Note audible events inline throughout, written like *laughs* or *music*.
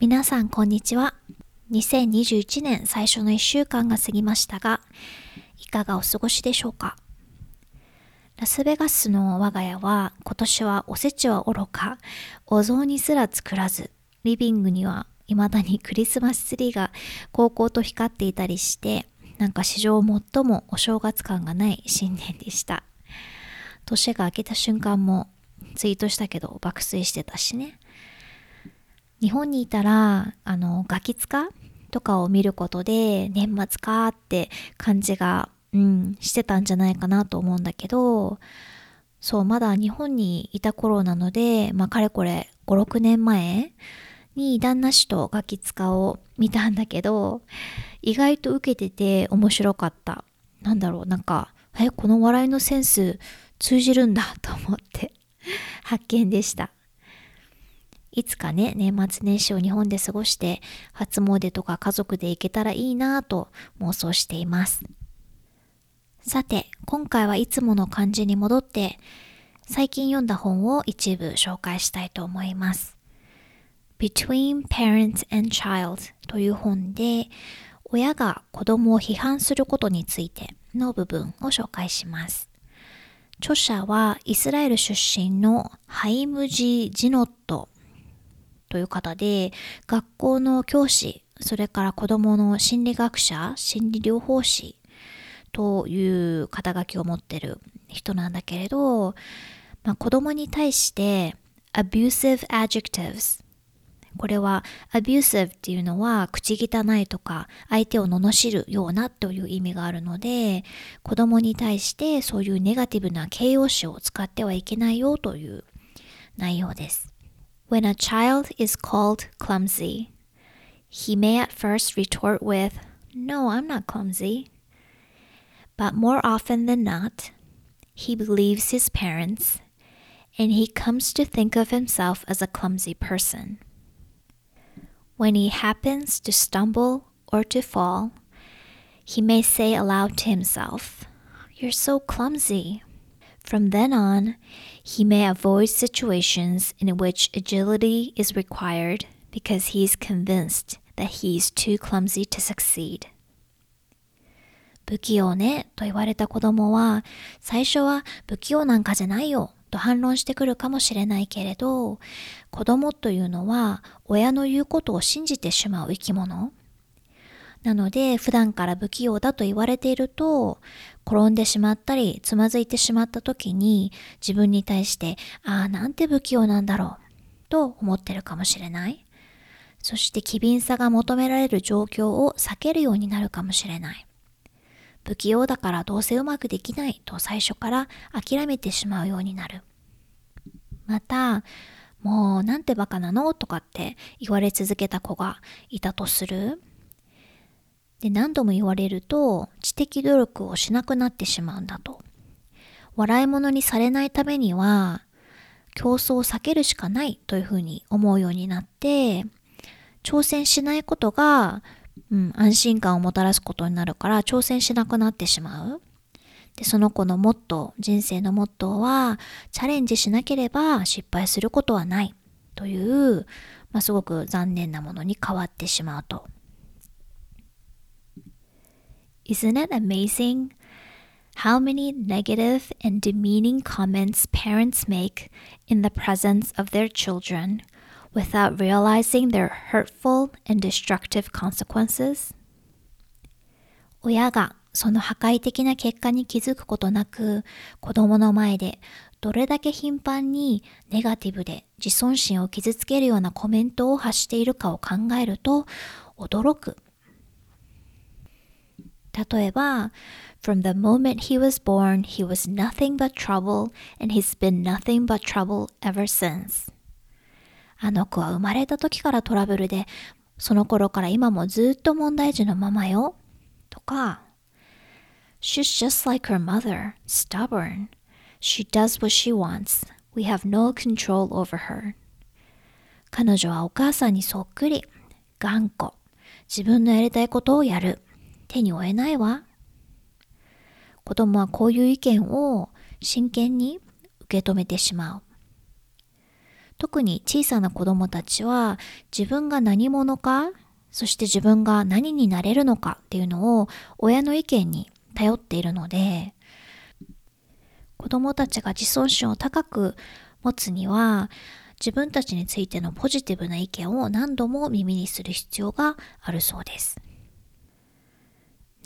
皆さんこんにちは。2021年最初の1週間が過ぎましたが、いかがお過ごしでしょうか？ラスベガスの我が家は今年はおせちはおろか、お雑煮すら作らず、リビングには未だにクリスマスツリーが高校と光っていたりして、なんか史上最もお正月感がない新年でした。年が明けた瞬間もツイートしたけど爆睡してたしね。日本にいたら、あの、ガキ使とかを見ることで年末かって感じがうん、してたんじゃないかなと思うんだけど、そう、まだ日本にいた頃なので、まあ、かれこれ5、6年前に旦那氏とガキ使を見たんだけど、意外と受けてて面白かった。なんだろう、なんか、え、この笑いのセンス通じるんだと思って発見でした。いつかね、年末年始を日本で過ごして、初詣とか家族で行けたらいいなぁと妄想しています。さて、今回はいつもの感じに戻って、最近読んだ本を一部紹介したいと思います。Between Parents and Child という本で、親が子供を批判することについての部分を紹介します。著者はイスラエル出身のハイムジ・ジノットという方で、学校の教師、それから子供の心理学者、心理療法士という肩書きを持ってる人なんだけれど、まあ、子供に対して abusive adjectives これは abusive っていうのは口汚いとか相手を罵るようなという意味があるので子供に対してそういうネガティブな形容詞を使ってはいけないよという内容です。When a child is called clumsy, he may at first retort with, No, I'm not clumsy. But more often than not, he believes his parents and he comes to think of himself as a clumsy person. When he happens to stumble or to fall, he may say aloud to himself, You're so clumsy. From then on, he may avoid situations in which agility is required because he is convinced that he is too clumsy to succeed. 不器用ねと言われた子供は、最初は不器用なんかじゃないよと反論してくるかもしれないけれど、子供というのは親の言うことを信じてしまう生き物。なので、普段から不器用だと言われていると、転んでしまったり、つまずいてしまった時に、自分に対して、ああ、なんて不器用なんだろう、と思ってるかもしれない。そして機敏さが求められる状況を避けるようになるかもしれない。不器用だからどうせうまくできないと最初から諦めてしまうようになる。また、もうなんてバカなの？とかって言われ続けた子がいたとする。で、何度も言われると知的努力をしなくなってしまうんだと。笑い物にされないためには競争を避けるしかないというふうに思うようになって挑戦しないことがうん、安心感をもたらすことになるから挑戦しなくなってしまう。で、その子のモットー、人生のモットーは、チャレンジしなければ失敗することはないという、まあ、すごく残念なものに変わってしまうと。Isn't it amazing how many negative and demeaning comments parents make in the presence of their children without realizing their hurtful and destructive consequences? 親がその破壊的な結果に気づくことなく子供の前でどれだけ頻繁にネガティブで自尊心を傷つけるようなコメントを発しているかを考えると驚く。例えば、From the moment he was born, he was nothing but trouble, and he's been nothing but trouble ever since. あの子は生まれた時からトラブルで、その頃から今もずっと問題児のままよ。とか、She's just like her mother, stubborn. She does what she wants. We have no control over her. 彼女はお母さんにそっくり。頑固。自分のやりたいことをやる。手に負えないわ。子供はこういう意見を真剣に受け止めてしまう。特に小さな子供たちは自分が何者か、そして自分が何になれるのかっていうのを親の意見に頼っているので、子供たちが自尊心を高く持つには、自分たちについてのポジティブな意見を何度も耳にする必要があるそうです。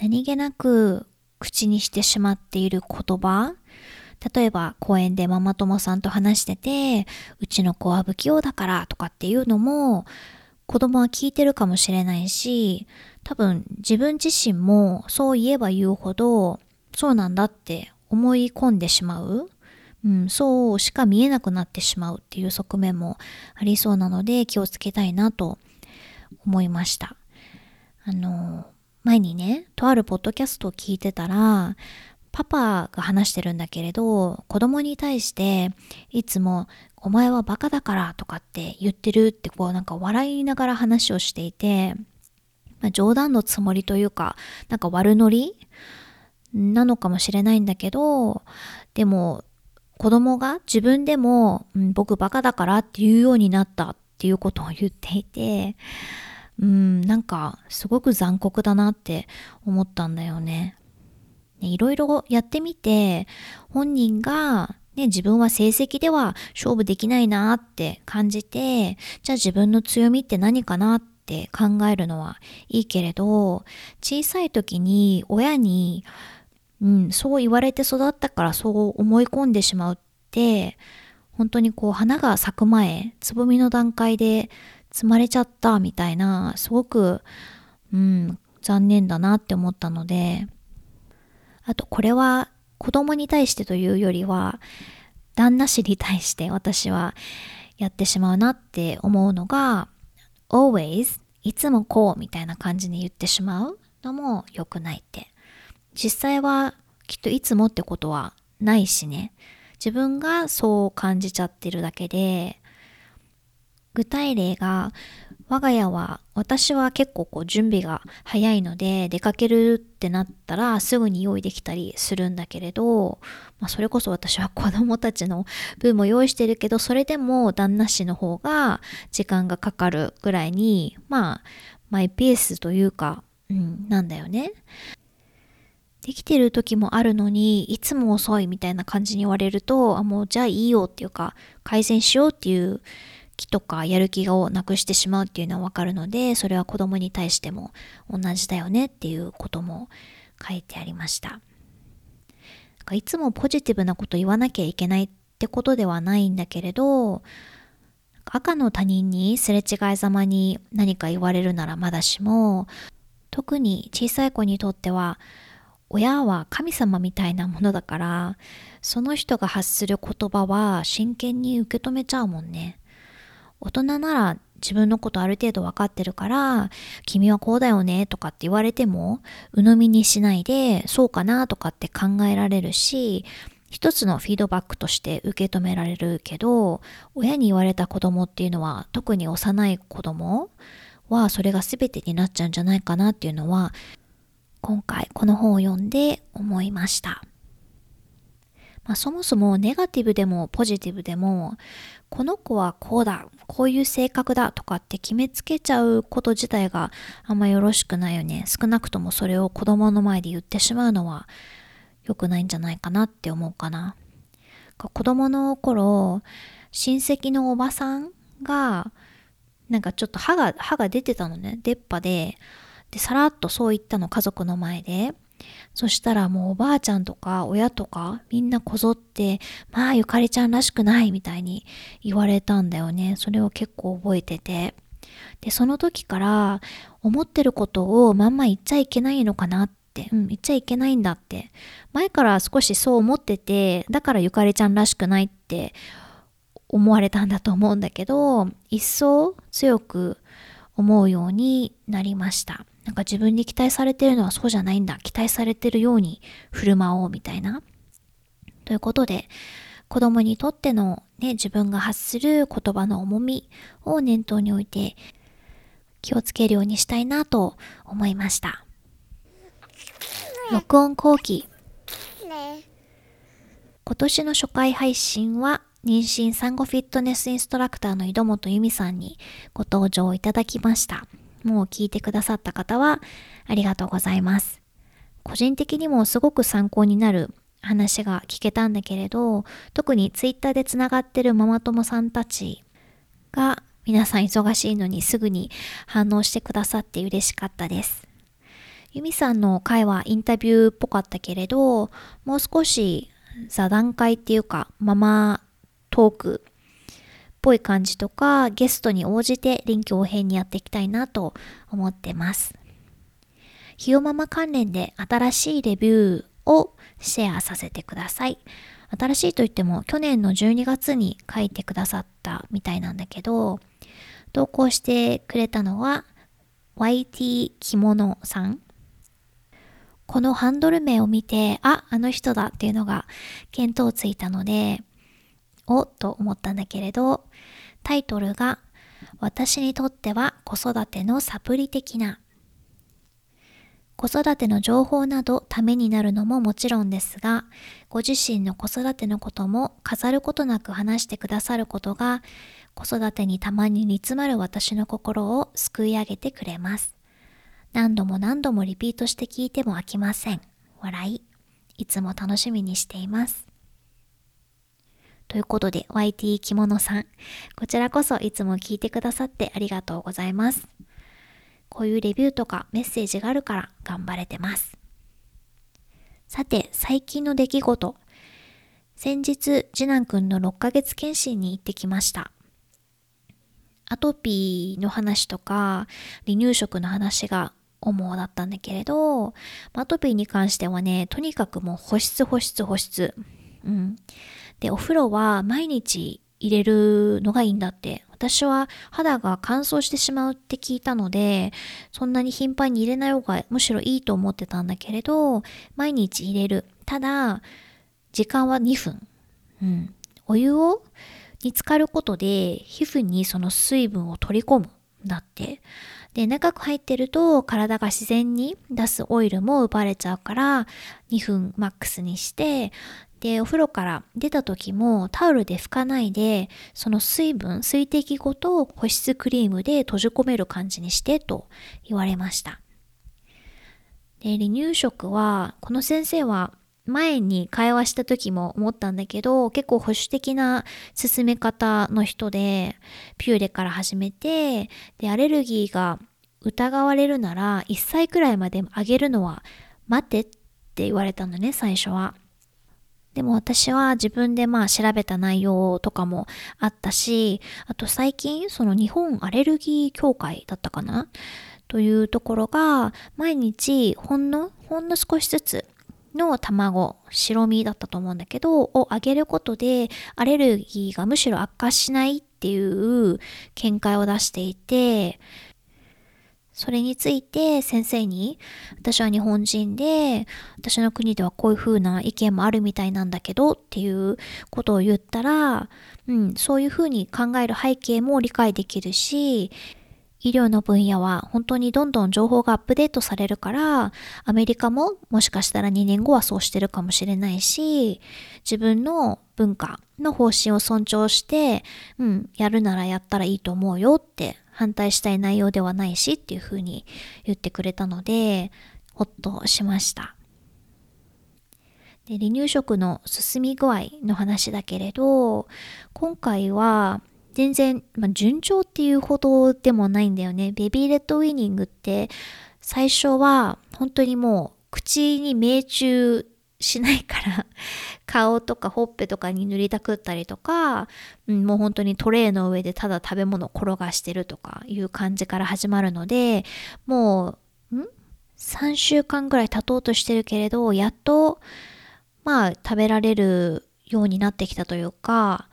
何気なく口にしてしまっている言葉、例えば公園でママ友さんと話してて、うちの子は不器用だからとかっていうのも、子供は聞いてるかもしれないし、多分自分自身もそう言えば言うほど、そうなんだって思い込んでしまう。うん、そうしか見えなくなってしまうっていう側面もありそうなので気をつけたいなと思いました。あの、前にね、とあるポッドキャストを聞いてたら、パパが話してるんだけれど、子供に対して、いつも、お前はバカだからとかって言ってるってこうなんか笑いながら話をしていて、まあ、冗談のつもりというか、なんか悪ノリ？なのかもしれないんだけど、でも子供が自分でも、うん、僕バカだからって言うようになったっていうことを言っていて、うん、なんかすごく残酷だなって思ったんだよね。いろいろやってみて、本人がね、自分は成績では勝負できないなって感じて、じゃあ自分の強みって何かなって考えるのはいいけれど、小さい時に親にうん、そう言われて育ったからそう思い込んでしまうって、本当にこう花が咲く前、つぼみの段階で摘まれちゃったみたいな、すごく、うん、残念だなって思ったので、あとこれは子供に対してというよりは、旦那氏に対して私はやってしまうなって思うのが、always いつもこうみたいな感じに言ってしまうのも良くないって実際はきっといつもってことはないしね。自分がそう感じちゃってるだけで、具体例が、我が家は、私は結構こう準備が早いので、出かけるってなったらすぐに用意できたりするんだけれど、まあ、それこそ私は子供たちの分も用意してるけど、それでも旦那氏の方が時間がかかるぐらいに、まあ、マイペースというか、うん、なんだよね。できてる時もあるのに、いつも遅いみたいな感じに言われると、あ、もうじゃあいいよっていうか、改善しようっていう気とかやる気をなくしてしまうっていうのはわかるので、それは子供に対しても同じだよねっていうことも書いてありました。いつもポジティブなこと言わなきゃいけないってことではないんだけれど、赤の他人にすれ違いざまに何か言われるならまだしも、特に小さい子にとっては親は神様みたいなものだから、その人が発する言葉は真剣に受け止めちゃうもんね。大人なら自分のことある程度分かってるから、君はこうだよねとかって言われても、鵜呑みにしないで、そうかなとかって考えられるし、一つのフィードバックとして受け止められるけど、親に言われた子供っていうのは、特に幼い子供はそれが全てになっちゃうんじゃないかなっていうのは、今回この本を読んで思いました。まあ、そもそもネガティブでもポジティブでもこの子はこうだこういう性格だとかって決めつけちゃうこと自体があんまよろしくないよね。少なくともそれを子供の前で言ってしまうのは良くないんじゃないかなって思うかな。子供の頃親戚のおばさんがなんかちょっと歯が歯が出てたのね。出っ歯で。で、さらっとそう言ったの、家族の前で。そしたらもうおばあちゃんとか親とかみんなこぞって、まあゆかりちゃんらしくないみたいに言われたんだよね。それを結構覚えてて。で、その時から思ってることをまんま言っちゃいけないのかなって、うん、言っちゃいけないんだって。前から少しそう思ってて、だからゆかりちゃんらしくないって思われたんだと思うんだけど、一層強く思うようになりました。なんか自分に期待されてるのはそうじゃないんだ。期待されてるように振る舞おうみたいな。ということで、子供にとってのね、自分が発する言葉の重みを念頭に置いて気をつけるようにしたいなと思いました。録音後期。今年の初回配信は妊娠産後フィットネスインストラクターの井戸本由美さんにご登場いただきました。もう聞いてくださった方はありがとうございます。個人的にもすごく参考になる話が聞けたんだけれど、特にツイッターでつながってるママ友さんたちが皆さん忙しいのにすぐに反応してくださって嬉しかったです。ユミさんの回はインタビューっぽかったけれど、もう少し座談会っていうか、ママトークぽい感じとか、ゲストに応じて臨機応変にやっていきたいなと思ってます。ひよママ関連で新しいレビューをシェアさせてください。新しいといっても去年の12月に書いてくださったみたいなんだけど、投稿してくれたのは YT 着物さん。このハンドル名を見て、あ、あの人だっていうのが見当ついたので、おと思ったんだけれど、タイトルが私にとっては子育てのサプリ的な子育ての情報などためになるのももちろんですが、ご自身の子育てのことも飾ることなく話してくださることが、子育てにたまに煮詰まる私の心を救い上げてくれます。何度も何度もリピートして聞いても飽きません。笑い。いつも楽しみにしています。ということで、YT 着物さん、こちらこそいつも聞いてくださってありがとうございます。こういうレビューとかメッセージがあるから頑張れてます。さて、最近の出来事。先日、次男くんの6ヶ月検診に行ってきました。アトピーの話とか、離乳食の話が主だったんだけれど、アトピーに関してはね、とにかくもう保湿保湿保湿。うん。で、お風呂は毎日入れるのがいいんだって。私は肌が乾燥してしまうって聞いたので、そんなに頻繁に入れない方がむしろいいと思ってたんだけれど、毎日入れる。ただ、時間は2分。うん。お湯をに浸かることで皮膚にその水分を取り込むんだって。で、長く入ってると体が自然に出すオイルも奪われちゃうから2分マックスにしてで、お風呂から出た時もタオルで拭かないで、その水分、水滴ごと保湿クリームで閉じ込める感じにしてと言われました。で、離乳食は、この先生は前に会話した時も思ったんだけど、結構保守的な進め方の人で、ピューレから始めて、で、アレルギーが疑われるなら、1歳くらいまで上げるのは待てって言われたのね、最初は。でも私は自分でまあ調べた内容とかもあったし、あと最近その日本アレルギー協会だったかな？というところが毎日ほんの、ほんの少しずつの卵、白身だったと思うんだけど、をあげることでアレルギーがむしろ悪化しないっていう見解を出していて、それについて先生に、私は日本人で、私の国ではこういう風な意見もあるみたいなんだけどっていうことを言ったら、うん、そういう風に考える背景も理解できるし、医療の分野は本当にどんどん情報がアップデートされるから、アメリカももしかしたら2年後はそうしてるかもしれないし、自分の文化の方針を尊重して、うん、やるならやったらいいと思うよって反対したい内容ではないしっていうふうに言ってくれたので、ほっとしました。で離乳食の進み具合の話だけれど、今回は全然、まあ、順調っていうほどでもないんだよね。ベビーレッドウィニングって最初は本当にもう口に命中しないから *laughs* 顔とかほっぺとかに塗りたくったりとか、うん、もう本当にトレイの上でただ食べ物を転がしてるとかいう感じから始まるのでもう、ん ?3 週間ぐらい経とうとしてるけれどやっとまあ食べられるようになってきたというか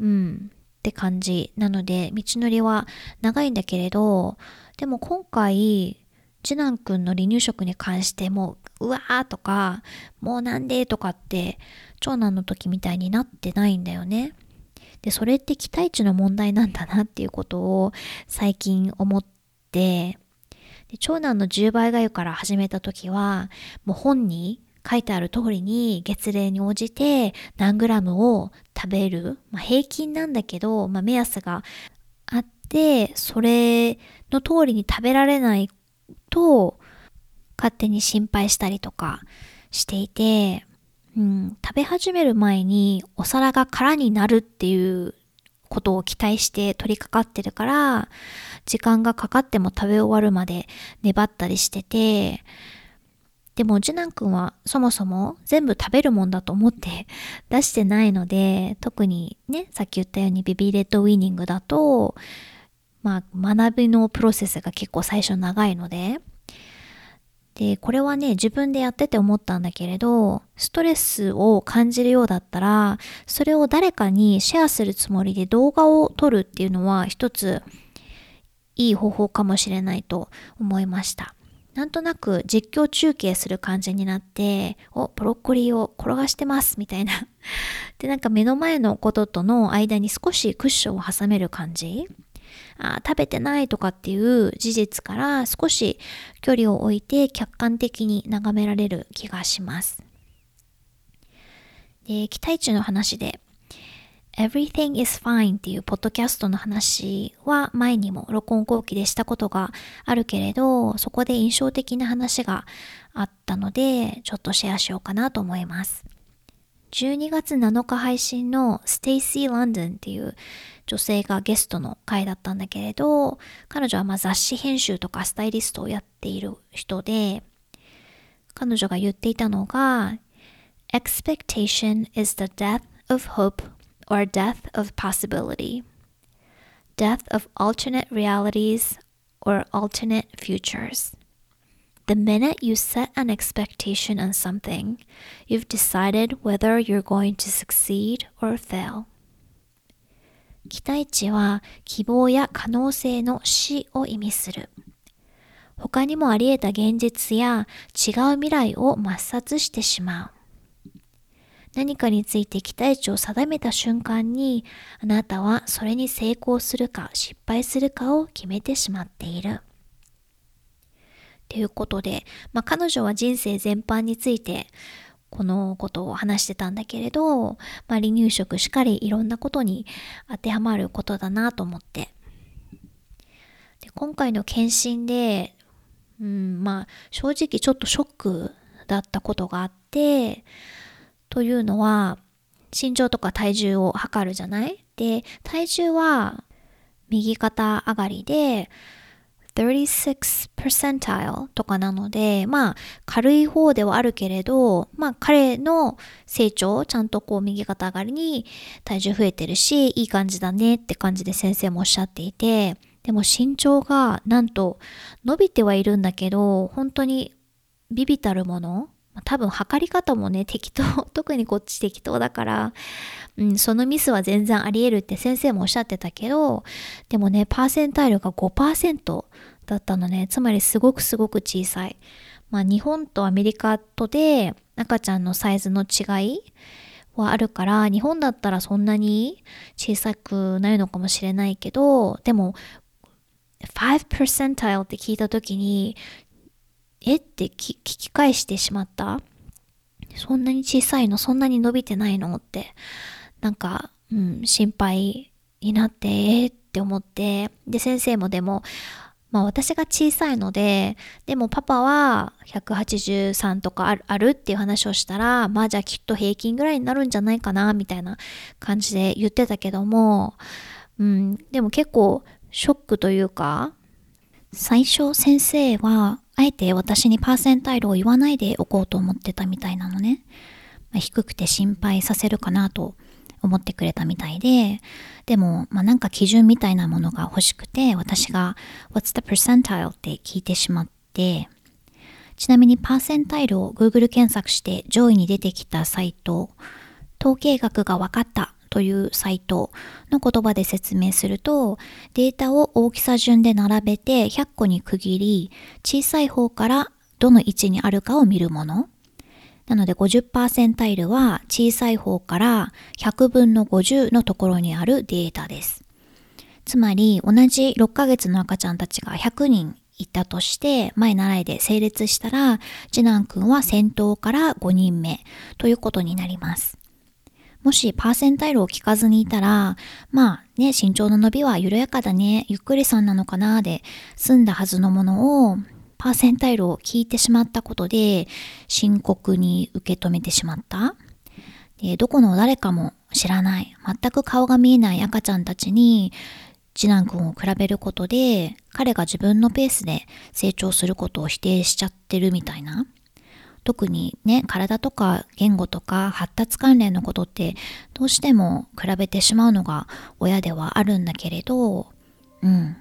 うん、って感じ。なので、道のりは長いんだけれど、でも今回、次男くんの離乳食に関してもううわーとか、もうなんでとかって、長男の時みたいになってないんだよね。で、それって期待値の問題なんだなっていうことを最近思って、で長男の10倍がゆから始めた時は、もう本に書いてある通りに月齢に応じて何グラムを食べる、まあ、平均なんだけど、まあ、目安があって、それの通りに食べられないと、勝手に心配したりとかしていて、うん、食べ始める前にお皿が空になるっていうことを期待して取り掛かってるから、時間がかかっても食べ終わるまで粘ったりしてて、でも次男くんはそもそも全部食べるもんだと思って *laughs* 出してないので、特にね、さっき言ったようにビビレッドウィーニングだと、まあ学びのプロセスが結構最初長いので、で、これはね、自分でやってて思ったんだけれど、ストレスを感じるようだったら、それを誰かにシェアするつもりで動画を撮るっていうのは一ついい方法かもしれないと思いました。なんとなく実況中継する感じになって、お、ブロッコリーを転がしてますみたいな。*laughs* で、なんか目の前のこととの間に少しクッションを挟める感じ。あ食べてないとかっていう事実から少し距離を置いて客観的に眺められる気がします。で、期待値の話で Everything is fine っていうポッドキャストの話は前にも録音後期でしたことがあるけれど、そこで印象的な話があったので、ちょっとシェアしようかなと思います。12月7日配信の Stacy London っていう女性がゲストの回だったんだけれど、彼女はま雑誌編集とかスタイリストをやっている人で、彼女が言っていたのが、Expectation is the death of hope or death of possibility, death of alternate realities or alternate futures. The minute you set an expectation on something, you've decided whether you're going to succeed or fail. 期待値は希望や可能性の死を意味する。他にもあり得た現実や違う未来を抹殺してしまう。 何かについて期待値を定めた瞬間に、あなたはそれに成功するか失敗するかを決めてしまっている。ということで、まあ、彼女は人生全般についてこのことを話してたんだけれど、まあ、離乳食しかりいろんなことに当てはまることだなと思って。で今回の検診で、うん、まあ正直ちょっとショックだったことがあって、というのは、身長とか体重を測るじゃない？で、体重は右肩上がりで、36 percentile とかなので、まあ軽い方ではあるけれど、まあ彼の成長、ちゃんとこう右肩上がりに体重増えてるし、いい感じだねって感じで先生もおっしゃっていて、でも身長がなんと伸びてはいるんだけど、本当にビビたるもの多分測り方もね、適当、*laughs* 特にこっち適当だから、うん、そのミスは全然あり得るって先生もおっしゃってたけど、でもね、パーセンタイルが5%だったのね。つまりすごくすごく小さい。まあ日本とアメリカとで赤ちゃんのサイズの違いはあるから、日本だったらそんなに小さくないのかもしれないけど、でも5 percentile って聞いた時にえって聞き返してしまった？そんなに小さいの？そんなに伸びてないの？って、なんか、うん、心配になって、え、って思って、で、先生もでも、まあ私が小さいので、でもパパは183とかあるっていう話をしたら、まあじゃあきっと平均ぐらいになるんじゃないかな、みたいな感じで言ってたけども、うん、でも結構ショックというか、最初先生はあえて私にパーセンタイルを言わないでおこうと思ってたみたいなのね。まあ、低くて心配させるかなと思ってくれたみたいで、でも、まあ、なんか基準みたいなものが欲しくて、私が What's the percentile? って聞いてしまって、ちなみにパーセンタイルを Google 検索して上位に出てきたサイト、統計学が分かったというサイトの言葉で説明すると、データを大きさ順で並べて100個に区切り、小さい方からどの位置にあるかを見るもの。なので50%パーセンタイルは小さい方から100分の50のところにあるデータです。つまり同じ6ヶ月の赤ちゃんたちが100人いたとして前習いで整列したら次男くんは先頭から5人目ということになります。もしパーセンタイルを聞かずにいたら、まあね、身長の伸びは緩やかだね、ゆっくりさんなのかなで済んだはずのものを、パーセンタイルを聞いてしまったことで、深刻に受け止めてしまった。でどこの誰かも知らない、全く顔が見えない赤ちゃんたちに、次男くんを比べることで、彼が自分のペースで成長することを否定しちゃってるみたいな。特にね、体とか言語とか発達関連のことってどうしても比べてしまうのが親ではあるんだけれど、うん。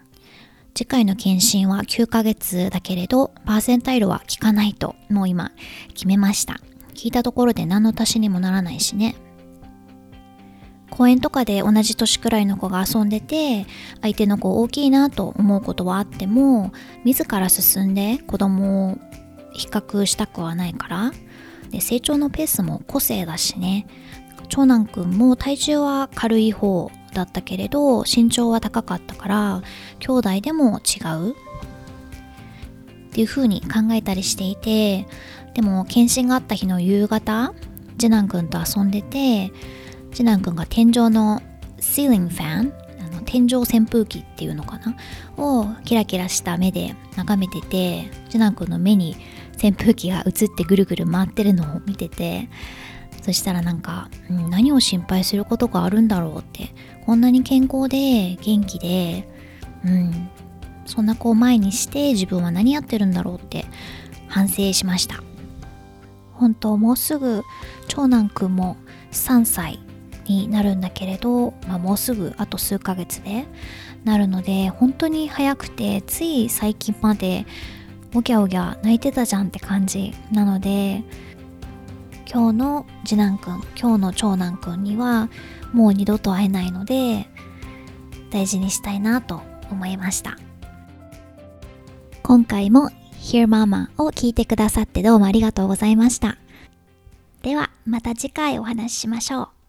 次回の検診は9ヶ月だけれど、パーセンタイルは効かないと、もう今決めました。聞いたところで何の足しにもならないしね。公園とかで同じ年くらいの子が遊んでて相手の子大きいなと思うことはあっても自ら進んで子供を比較したくはないから。で成長のペースも個性だしね。長男くんも体重は軽い方だったけれど身長は高かったから兄弟でも違う。っていう風に考えたりしていてでも検診があった日の夕方次男くんと遊んでて次男くんが天井のシーリングファンあの天井扇風機っていうのかな？をキラキラした目で眺めてて次男くんの目に扇風機が映ってぐるぐる回ってるのを見ててそしたらなんか、うん、何を心配することがあるんだろうってこんなに健康で元気でうんそんな子を前にして自分は何やってるんだろうって反省しました。本当もうすぐ長男くんも3歳になるんだけれど、まあ、もうすぐあと数ヶ月でなるので本当に早くてつい最近までおぎゃおぎゃ泣いてたじゃんって感じなので今日の次男くん今日の長男くんにはもう二度と会えないので大事にしたいなと思いました。今回も Hear Mama を聞いてくださってどうもありがとうございました。ではまた次回お話ししましょう。